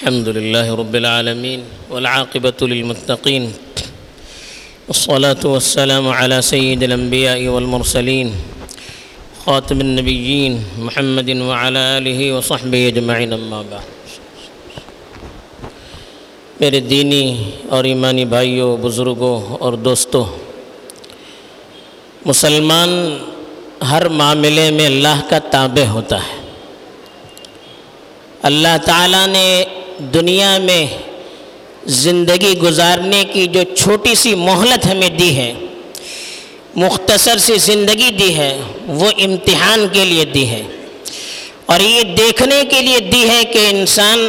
الحمد لله رب العالمين والعاقبة للمتقين والصلاة والسلام على سيد الأنبياء والمرسلين خاتم النبيين محمد وعلى آله وصحبه أجمعين أما بعد میرے دینی اور ایمانی بھائیوں بزرگوں اور دوستوں مسلمان ہر معاملے میں اللہ کا تابع ہوتا ہے۔ اللہ تعالیٰ نے دنیا میں زندگی گزارنے کی جو چھوٹی سی مہلت ہمیں دی ہے، مختصر سی زندگی دی ہے، وہ امتحان کے لیے دی ہے۔ اور یہ دیکھنے کے لیے دی ہے کہ انسان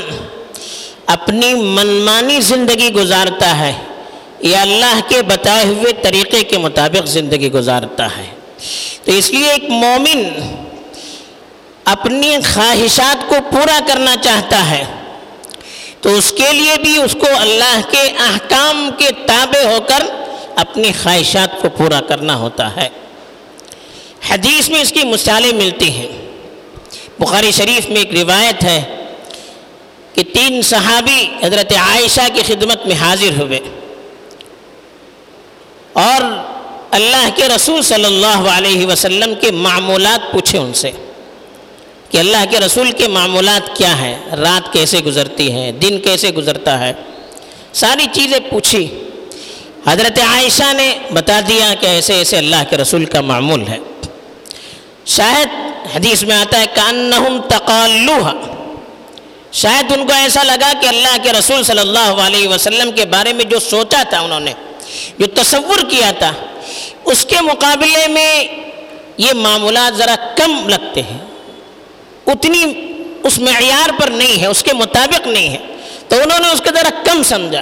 اپنی منمانی زندگی گزارتا ہے یا اللہ کے بتائے ہوئے طریقے کے مطابق زندگی گزارتا ہے۔ تو اس لیے ایک مومن اپنی خواہشات کو پورا کرنا چاہتا ہے۔ تو اس کے لیے بھی اس کو اللہ کے احکام کے تابع ہو کر اپنی خواہشات کو پورا کرنا ہوتا ہے۔ حدیث میں اس کی مثالیں ملتی ہیں۔ بخاری شریف میں ایک روایت ہے کہ تین صحابی حضرت عائشہ کی خدمت میں حاضر ہوئے۔ اور اللہ کے رسول صلی اللہ علیہ وسلم کے معمولات پوچھے ان سے۔ کہ اللہ کے رسول کے معمولات کیا ہیں؟ رات کیسے گزرتی ہیں؟ دن کیسے گزرتا ہے؟ ساری چیزیں پوچھی۔ حضرت عائشہ نے بتا دیا کہ ایسے ایسے اللہ کے رسول کا معمول ہے۔ شاید حدیث میں آتا ہے کانہم تقالوہا۔ شاید ان کو ایسا لگا کہ اللہ کے رسول صلی اللہ علیہ وسلم کے بارے میں جو سوچا تھا انہوں نے، جو تصور کیا تھا، اس کے مقابلے میں یہ معمولات ذرا کم لگتے ہیں۔ اتنی اس معیار پر نہیں ہے، اس کے مطابق نہیں ہے۔ تو انہوں نے اس کو ذرا کم سمجھا۔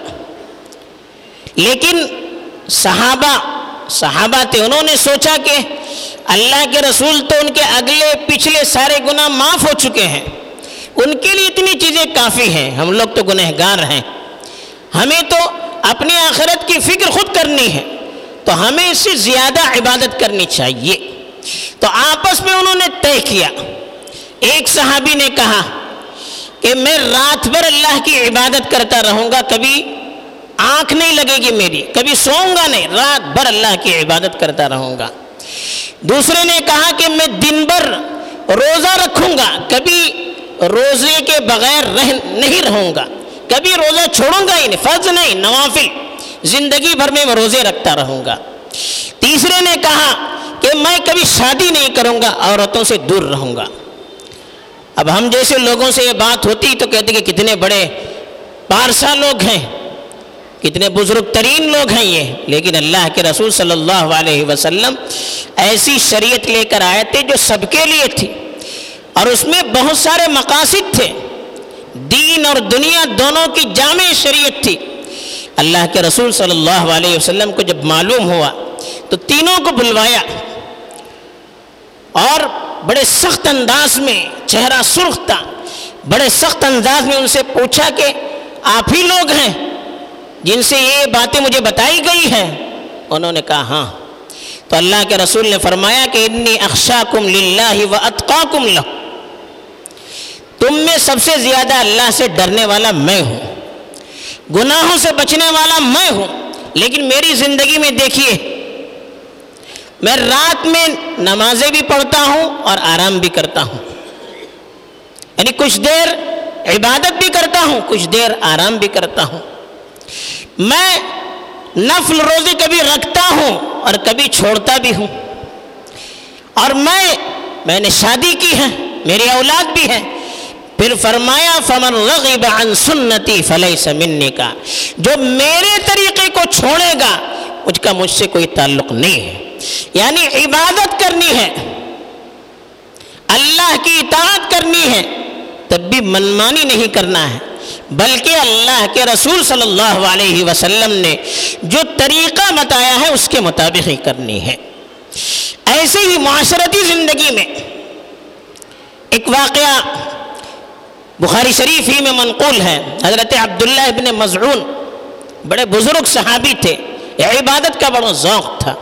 لیکن صحابہ صحابہ تھے، انہوں نے سوچا کہ اللہ کے رسول تو ان کے اگلے، پچھلے سارے گناہ معاف ہو چکے ہیں۔ ان کے لیے اتنی چیزیں کافی ہیں۔ ہم لوگ تو گنہگار ہیں۔ ہمیں تو اپنی آخرت کی فکر خود کرنی ہے۔ تو ہمیں اس سے زیادہ عبادت کرنی چاہیے۔ تو آپس میں انہوں نے طے کیا۔ ایک صحابی نے کہا کہ میں رات بھر اللہ کی عبادت کرتا رہوں گا، کبھی آنکھ نہیں لگے گی میری، کبھی سوؤں گا نہیں، رات بھر اللہ کی عبادت کرتا رہوں گا۔ دوسرے نے کہا کہ میں دن بھر روزہ رکھوں گا، کبھی روزے کے بغیر رہ نہیں رہوں گا، کبھی روزہ چھوڑوں گا ہی نہیں، فرض نہیں، نوافل، زندگی بھر میں روزے رکھتا رہوں گا۔ تیسرے نے کہا کہ میں کبھی شادی نہیں کروں گا، عورتوں سے دور رہوں گا۔ اب ہم جیسے لوگوں سے یہ بات ہوتی تو کہتے کہ کتنے بڑے پارسا لوگ ہیں، کتنے بزرگ ترین لوگ ہیں یہ۔ لیکن اللہ کے رسول صلی اللہ علیہ وسلم ایسی شریعت لے کر آئے تھے جو سب کے لیے تھی۔ اور اس میں بہت سارے مقاصد تھے۔ دین اور دنیا دونوں کی جامع شریعت تھی۔ اللہ کے رسول صلی اللہ علیہ وسلم کو جب معلوم ہوا تو تینوں کو بلوایا۔ اور بڑے سخت انداز میں چہرہ سرخ تھا۔ بڑے سخت انداز میں ان سے پوچھا کہ آپ ہی لوگ ہیں جن سے یہ باتیں مجھے بتائی گئی ہیں؟ انہوں نے کہا ہاں۔ تو اللہ کے رسول نے فرمایا کہ انی اخشاکم للہ و اتقاکم لہ۔ تم میں سب سے زیادہ اللہ سے ڈرنے والا میں ہوں۔ گناہوں سے بچنے والا میں ہوں۔ لیکن میری زندگی میں دیکھیے میں رات میں نمازیں بھی پڑھتا ہوں اور آرام بھی کرتا ہوں۔ یعنی کچھ دیر عبادت بھی کرتا ہوں، کچھ دیر آرام بھی کرتا ہوں۔ میں نفل روزی کبھی رکھتا ہوں اور کبھی چھوڑتا بھی ہوں۔ اور میں میں نے شادی کی ہے، میری اولاد بھی ہے۔ پھر فرمایا، فمن رغب عن سنتی فلیس منی کا۔ جو میرے طریقے کو چھوڑے گا، اس کا مجھ سے کوئی تعلق نہیں ہے۔ یعنی عبادت کرنی ہے، اللہ کی اطاعت کرنی ہے، تب بھی منمانی نہیں کرنا ہے۔ بلکہ اللہ کے رسول صلی اللہ علیہ وسلم نے جو طریقہ بتایا ہے، اس کے مطابق ہی کرنی ہے۔ ایسے ہی معاشرتی زندگی میں ایک واقعہ بخاری شریف ہی میں منقول ہے۔ حضرت عبداللہ ابن مزعون، بڑے بزرگ صحابی تھے۔ عبادت کا بڑا ذوق تھا۔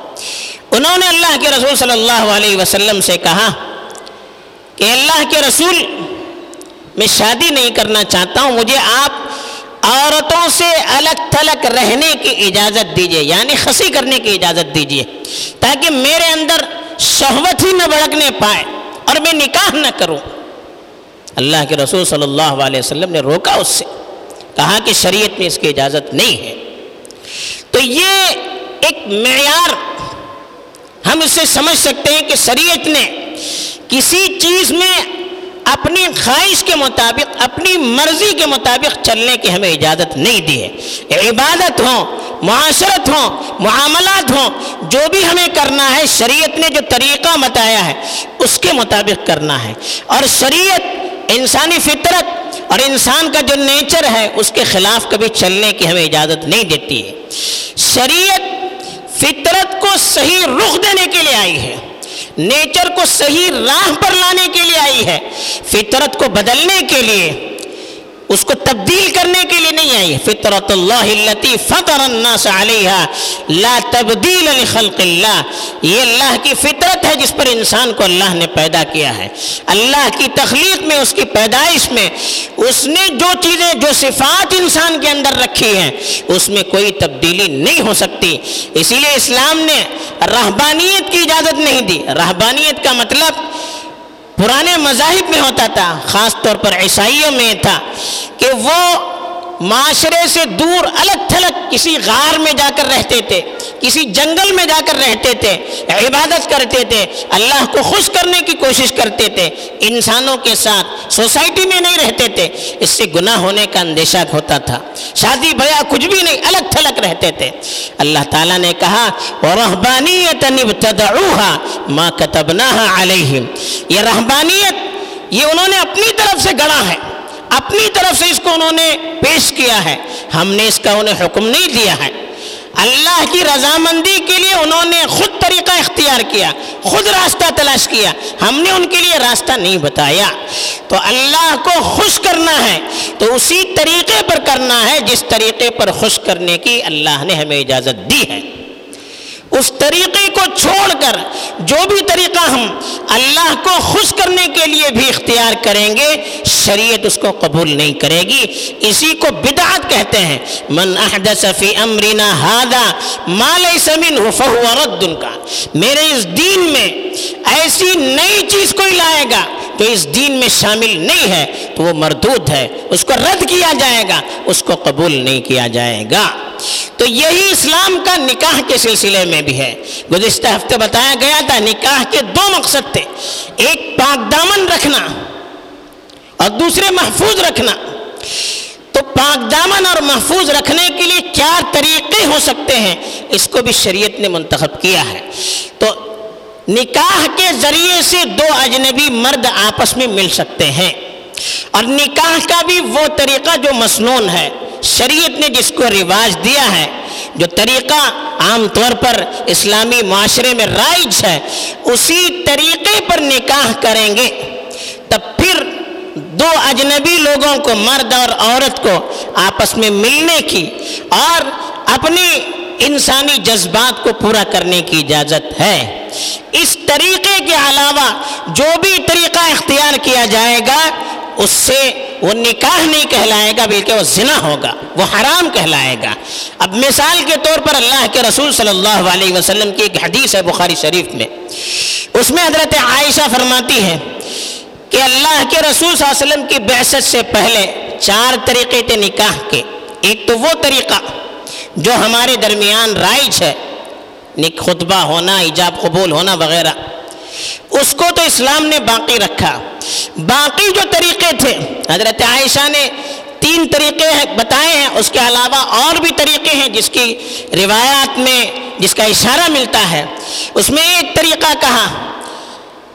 انہوں نے اللہ کے رسول صلی اللہ علیہ وسلم سے کہا کہ اللہ کے رسول، میں شادی نہیں کرنا چاہتا ہوں، مجھے آپ عورتوں سے الگ تھلگ رہنے کی اجازت دیجیے یعنی خسی کرنے کی اجازت دیجیے تاکہ میرے اندر شہوت ہی نہ بڑکنے پائے اور میں نکاح نہ کروں۔ اللہ کے رسول صلی اللہ علیہ وسلم نے روکا اس سے، کہا کہ شریعت میں اس کی اجازت نہیں ہے۔ تو یہ ایک معیار ہم اس سے سمجھ سکتے ہیں کہ شریعت نے کسی چیز میں اپنی خواہش کے مطابق، اپنی مرضی کے مطابق چلنے کی ہمیں اجازت نہیں دی ہے۔ عبادت ہو معاشرت ہو معاملات ہوں، جو بھی ہمیں کرنا ہے، شریعت نے جو طریقہ بتایا ہے، اس کے مطابق کرنا ہے۔ اور شریعت انسانی فطرت اور انسان کا جو نیچر ہے، اس کے خلاف کبھی چلنے کی ہمیں اجازت نہیں دیتی ہے۔ شریعت فطرت کو صحیح رخ دینے کے لیے آئی ہے۔ نیچر کو صحیح راہ پر لانے کے لیے آئی ہے۔ فطرت کو بدلنے کے لیے، اس کو تبدیل کرنے کے لیے نہیں آئی۔ فطرت اللہ فطر الناس علیہ لا تبدیل لخلق اللہ۔ یہ اللہ کی فطرت ہے جس پر انسان کو اللہ نے پیدا کیا ہے۔ اللہ کی تخلیق میں، اس کی پیدائش میں، اس نے جو چیزیں، جو صفات انسان کے اندر رکھی ہیں، اس میں کوئی تبدیلی نہیں ہو سکتی۔ اسی لیے اسلام نے رہبانیت کی اجازت نہیں دی۔ رہبانیت کا مطلب پرانے مذاہب میں ہوتا تھا، خاص طور پر عیسائیوں میں تھا، کہ وہ معاشرے سے دور الگ تھلگ کسی غار میں جا کر رہتے تھے، کسی جنگل میں جا کر رہتے تھے، عبادت کرتے تھے، اللہ کو خوش کرنے کی کوشش کرتے تھے، انسانوں کے ساتھ سوسائٹی میں نہیں رہتے تھے۔ اس سے گناہ ہونے کا اندیشہ ہوتا تھا۔ شادی بھیا کچھ بھی نہیں، الگ تھلگ رہتے تھے۔ اللہ تعالیٰ نے کہا ماں کتبنا علیہم یہ رحبانیت یہ انہوں نے اپنی طرف سے گڑا ہے۔ اپنی طرف سے اس کو انہوں نے پیش کیا ہے۔ ہم نے اس کا انہیں حکم نہیں دیا ہے۔ اللہ کی رضامندی کے لیے انہوں نے خود طریقہ اختیار کیا، خود راستہ تلاش کیا۔ ہم نے ان کے لیے راستہ نہیں بتایا۔ تو اللہ کو خوش کرنا ہے، تو اسی طریقے پر کرنا ہے جس طریقے پر خوش کرنے کی اللہ نے ہمیں اجازت دی ہے۔ اس طریقے کو چھوڑ کر جو بھی طریقہ ہم اللہ کو خوش کرنے کے لیے بھی اختیار کریں گے، شریعت اس کو قبول نہیں کرے گی۔ اسی کو بدعت کہتے ہیں۔ من احدث فی امرنا هذا ما ليس منه فهو رد کا۔ میرے اس دین میں ایسی نئی چیز کوئی لائے گا جو اس دین میں شامل نہیں ہے، تو وہ مردود ہے۔ اس کو رد کیا جائے گا، اس کو قبول نہیں کیا جائے گا۔ تو یہی اسلام کا نکاح کے سلسلے میں بھی ہے۔ گزشتہ ہفتے بتایا گیا تھا، نکاح کے دو مقصد تھے۔ ایک، پاک دامن رکھنا اور دوسرے، محفوظ رکھنا۔ تو پاک دامن اور محفوظ رکھنے کے لیے کیا طریقے ہو سکتے ہیں۔ اس کو بھی شریعت نے منتخب کیا ہے۔ تو نکاح کے ذریعے سے دو اجنبی مرد آپس میں مل سکتے ہیں۔ اور نکاح کا بھی وہ طریقہ جو مسنون ہے، شریعت نے جس کو رواج دیا ہے، جو طریقہ عام طور پر اسلامی معاشرے میں رائج ہے، اسی طریقے پر نکاح کریں گے۔ تب پھر دو اجنبی لوگوں کو، مرد اور عورت کو آپس میں ملنے کی اور اپنی انسانی جذبات کو پورا کرنے کی اجازت ہے۔ اس طریقے کے علاوہ جو بھی طریقہ اختیار کیا جائے گا، اس سے وہ نکاح نہیں کہلائے گا، بلکہ وہ زنا ہوگا، وہ حرام کہلائے گا۔ اب مثال کے طور پر اللہ کے رسول صلی اللہ علیہ وسلم کی ایک حدیث ہے بخاری شریف میں۔ اس میں حضرت عائشہ فرماتی ہے کہ اللہ کے رسول صلی اللہ علیہ وسلم کی بعثت سے پہلے چار طریقے تھے نکاح کے۔ ایک تو وہ طریقہ جو ہمارے درمیان رائج ہے خطبہ ہونا، ایجاب قبول ہونا وغیرہ۔ اس کو تو اسلام نے باقی رکھا۔ باقی جو طریقے تھے، حضرت عائشہ نے تین طریقے بتائے ہیں۔ اس کے علاوہ اور بھی طریقے ہیں جس کی روایات میں، جس کا اشارہ ملتا ہے۔ اس میں ایک طریقہ کہا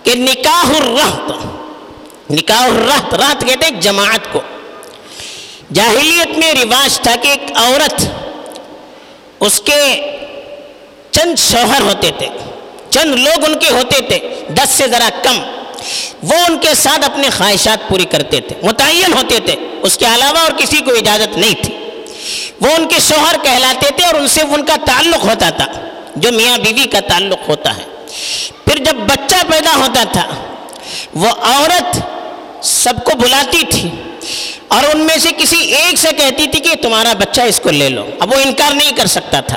کہ نکاح الرحت نکاح الرحت رحت کہتے ہیں جماعت کو۔ جاہلیت میں رواج تھا کہ ایک عورت، اس کے چند شوہر ہوتے تھے چند لوگ ان کے ہوتے تھے، دس سے ذرا کم، وہ ان کے ساتھ اپنے خواہشات پوری کرتے تھے، متعین ہوتے تھے، اس کے علاوہ اور کسی کو اجازت نہیں تھی۔ وہ ان کے شوہر کہلاتے تھے اور ان سے ان کا تعلق ہوتا تھا، جو میاں بیوی کا تعلق ہوتا ہے۔ پھر جب بچہ پیدا ہوتا تھا، وہ عورت سب کو بلاتی تھی اور ان میں سے کسی ایک سے کہتی تھی کہ تمہارا بچہ اس کو لے لو، اب وہ انکار نہیں کر سکتا تھا۔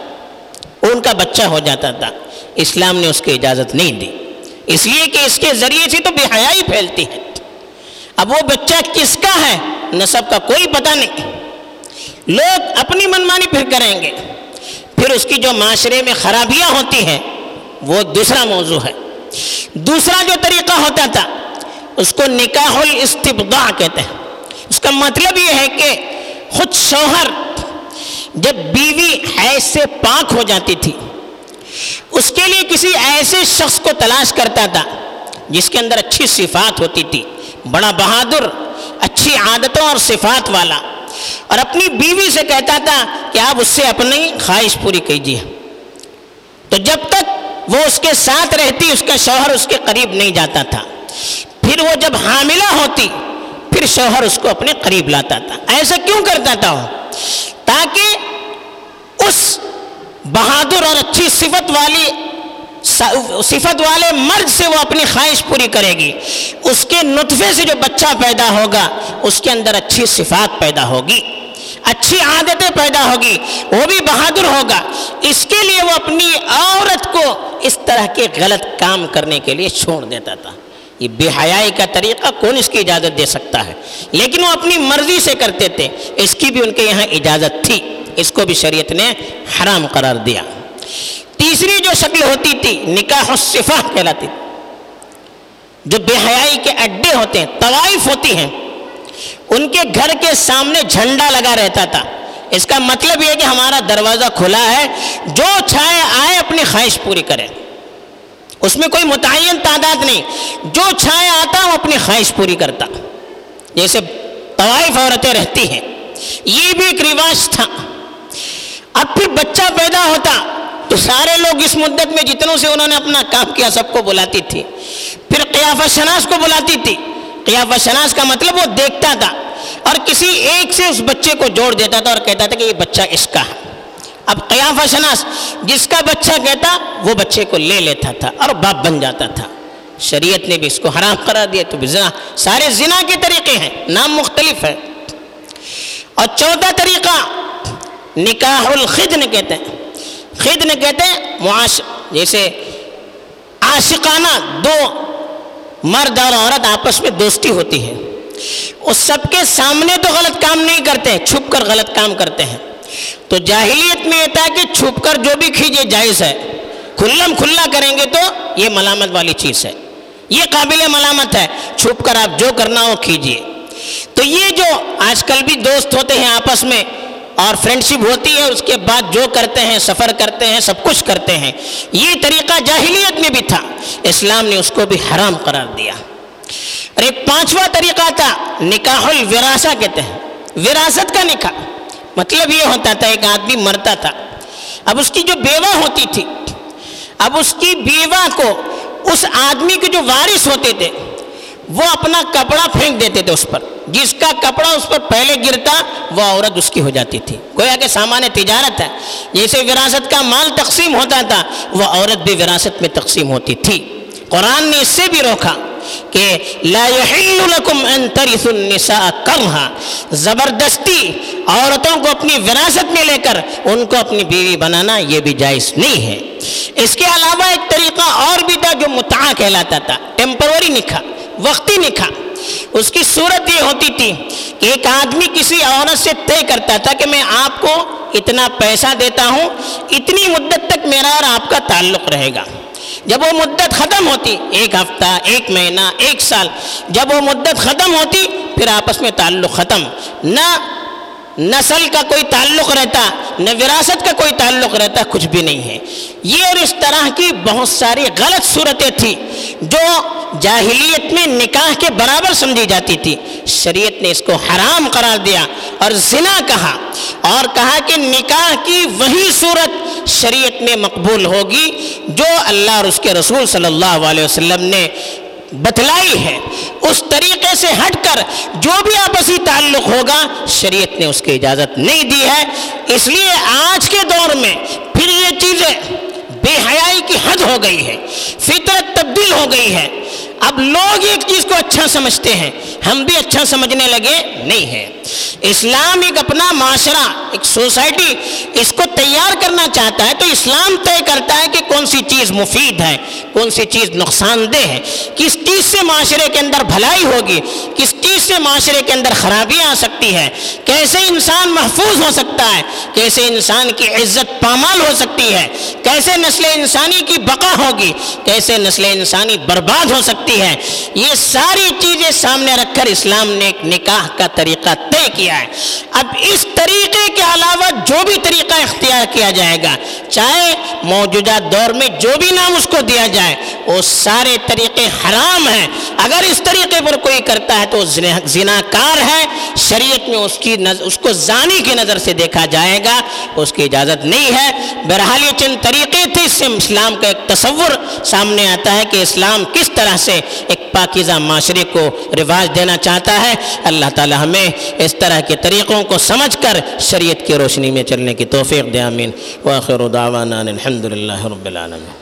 ان کا بچہ ہو جاتا تھا۔ اسلام نے اس کی اجازت نہیں دی۔ اس لیے کہ اس کے ذریعے سے تو بے حیائی پھیلتی ہے۔ اب وہ بچہ کس کا ہے؟ نصب کا کوئی پتہ نہیں۔ لوگ اپنی منمانی پھر کریں گے۔ پھر اس کی جو معاشرے میں خرابیاں ہوتی ہیں، وہ دوسرا موضوع ہے۔ دوسرا جو طریقہ ہوتا تھا، اس کو نکاح الاستبداع کہتے ہیں۔ اس کا مطلب یہ ہے کہ خود شوہر جب بیوی حیث سے پاک ہو جاتی تھی، اس کے لیے کسی ایسے شخص کو تلاش کرتا تھا جس کے اندر اچھی صفات ہوتی تھی، بڑا بہادر، اچھی عادتوں اور صفات والا۔ اور اپنی بیوی سے کہتا تھا کہ آپ اس سے اپنی خواہش پوری کیجیے۔ تو جب تک وہ اس کے ساتھ رہتی، اس کا شوہر اس کے قریب نہیں جاتا تھا۔ پھر وہ جب حاملہ ہوتی، پھر شوہر اس کو اپنے قریب لاتا تھا۔ ایسا کیوں کرتا تھا وہ؟ تاکہ اس بہادر اور اچھی صفت والی صفت والے مرد سے وہ اپنی خواہش پوری کرے گی۔ اس کے نطفے سے جو بچہ پیدا ہوگا، اس کے اندر اچھی صفات پیدا ہوگی، اچھی عادتیں پیدا ہوگی، وہ بھی بہادر ہوگا۔ اس کے لیے وہ اپنی عورت کو اس طرح کے غلط کام کرنے کے لیے چھوڑ دیتا تھا۔ یہ بے حیائی کا طریقہ کون اس کی اجازت دے سکتا ہے؟ لیکن وہ اپنی مرضی سے کرتے تھے، اس کی بھی ان کے یہاں اجازت تھی۔ اس کو بھی شریعت نے حرام قرار دیا۔ تیسری جو شکل ہوتی تھی، نکاح الصفہ کہلاتی جو بے حیائی کے اڈے ہوتے ہیں، طوائف ہوتی ہیں، ان کے گھر کے سامنے جھنڈا لگا رہتا تھا۔ اس کا مطلب یہ کہ ہمارا دروازہ کھلا ہے، جو چھائے آئے اپنی خواہش پوری کرے۔ اس میں کوئی متعین تعداد نہیں۔ جو چھائے آتا وہ اپنی خواہش پوری کرتا۔ جیسے طوائف عورتیں رہتی ہیں۔ یہ بھی ایک رواج تھا۔ اب پھر بچہ پیدا ہوتا، تو سارے لوگ اس مدت میں جتنوں سے انہوں نے اپنا کام کیا، سب کو بلاتی تھی۔ پھر قیافہ شناس کو بلاتی تھی۔ قیافہ شناس کا مطلب وہ دیکھتا تھا۔ اور کسی ایک سے اس بچے کو جوڑ دیتا تھا اور کہتا تھا کہ یہ بچہ اس کا ہے۔ اب قیافہ شناس جس کا بچہ کہتا، وہ بچے کو لے لیتا تھا اور باپ بن جاتا تھا۔ شریعت نے بھی اس کو حرام کرا دیا، تو زنا۔ سارے زنا کے طریقے ہیں، نام مختلف ہے اور چوتھا طریقہ، نکاح الخدن کہتے ہیں۔ خدن کہتے ہیں، معاش، جیسے عاشقانہ دو مرد اور عورت آپس میں دوستی ہوتی ہے۔ اس سب کے سامنے تو غلط کام نہیں کرتے، چھپ کر غلط کام کرتے ہیں۔ تو جاہلیت میں یہ تھا کہ چھپ کر جو بھی کھیجے جائز ہے، کھلم کھلا کریں گے تو یہ ملامت والی چیز ہے۔ یہ قابل ملامت ہے، چھپ کر آپ جو کرنا ہو کھیجیے۔ تو یہ جو آج کل بھی دوست ہوتے ہیں آپس میں اور فرینڈشپ ہوتی ہے، اس کے بعد جو کرتے ہیں، سفر کرتے ہیں، سب کچھ کرتے ہیں۔ یہ طریقہ جاہلیت میں بھی تھا۔ اسلام نے اس کو بھی حرام قرار دیا۔ اور ایک پانچواں طریقہ تھا، نکاح الوراثہ کہتے ہیں۔ وراثت کا نکاح۔ مطلب یہ ہوتا تھا ایک آدمی مرتا تھا۔ اب اس کی جو بیوہ ہوتی تھی، اب اس کی بیوہ کو اس آدمی کے جو وارث ہوتے تھے، وہ اپنا کپڑا پھینک دیتے تھے اس پر۔ جس کا کپڑا اس پر پہلے گرتا، وہ عورت اس کی ہو جاتی تھی۔ گویا کہ سامان تجارت ہے، جیسے وراثت کا مال تقسیم ہوتا تھا، وہ عورت بھی وراثت میں تقسیم ہوتی تھی۔ قرآن نے اس سے بھی روکا۔ کہ لا يحل لكم ان ترثوا النساء کرہا زبردستی، عورتوں کو اپنی وراثت میں لے کر ان کو اپنی بیوی بنانا یہ بھی جائز نہیں ہے۔ اس کے علاوہ ایک طریقہ اور بھی تھا جو متعا کہلاتا تھا ٹیمپروری نکھا وقتی نکھا اس کی صورت یہ ہوتی تھی کہ ایک آدمی کسی عورت سے طے کرتا تھا کہ میں آپ کو اتنا پیسہ دیتا ہوں، اتنی مدت تک میرا اور آپ کا تعلق رہے گا۔ جب وہ مدت ختم ہوتی، ایک ہفتہ، ایک مہینہ، ایک سال، جب وہ مدت ختم ہوتی، پھر آپس میں تعلق ختم، نہ نسل کا کوئی تعلق رہتا، نہ وراثت کا کوئی تعلق رہتا، کچھ بھی نہیں ہے۔ یہ اور اس طرح کی بہت ساری غلط صورتیں تھیں جو جاہلیت میں نکاح کے برابر سمجھی جاتی تھی۔ شریعت نے اس کو حرام قرار دیا اور زنا کہا اور کہا کہ نکاح کی وہی صورت شریعت میں مقبول ہوگی جو اللہ اور اس کے رسول صلی اللہ علیہ وسلم نے بتلائی ہے، اس طریقے سے ہٹ کر جو بھی آپسی تعلق ہوگا، شریعت نے اس کی اجازت نہیں دی ہے۔ اس لیے آج کے دور میں پھر یہ چیزیں بے حیائی کی حد ہو گئی ہے فطرت تبدیل ہو گئی ہے اب لوگ ایک چیز کو اچھا سمجھتے ہیں، ہم بھی اچھا سمجھنے لگے، نہیں ہیں اسلام ایک اپنا معاشرہ، ایک سوسائٹی، اس کو تیار کرنا چاہتا ہے تو اسلام طے کرتا ہے کہ کون سی چیز مفید ہے، کون سی چیز نقصان دہ ہے۔ کس چیز سے معاشرے کے اندر بھلائی ہوگی، کس چیز سے معاشرے کے اندر خرابیاں آ سکتی ہے کیسے انسان محفوظ ہو سکتا ہے، کیسے انسان کی عزت پامال ہو سکتی ہے، کیسے نسل انسانی کی بقا ہوگی، کیسے نسل انسانی برباد ہو سکتی ہے۔ یہ ساری چیزیں سامنے رکھ کر اسلام نے ایک نکاح کا طریقہ طے کیا ہے۔ اب اس طریقے کے علاوہ جو بھی طریقہ اختیار کیا جائے گا، چاہے موجودہ دور میں جو بھی نام اس کو دیا جائے، وہ سارے طریقے حرام ہیں۔ اگر اس طریقے پر کوئی کرتا ہے تو زناکار ہے۔ شریعت میں اس کی نظر اس کو زانی کی نظر سے دیکھا جائے گا۔ اس کی اجازت نہیں ہے۔ بہرحال یہ چند طریقے تھے۔ اس سے اسلام کا ایک تصور سامنے آتا ہے کہ اسلام کس طرح سے ایک پاکیزہ معاشرے کو رواج دینا چاہتا ہے۔ اللہ تعالی ہمیں اس طرح کے طریقوں کو سمجھ کر شریعت کی روشنی میں چلنے کی توفیق دے، آمین۔ واخر دعوانا الحمد للہ رب العالمین۔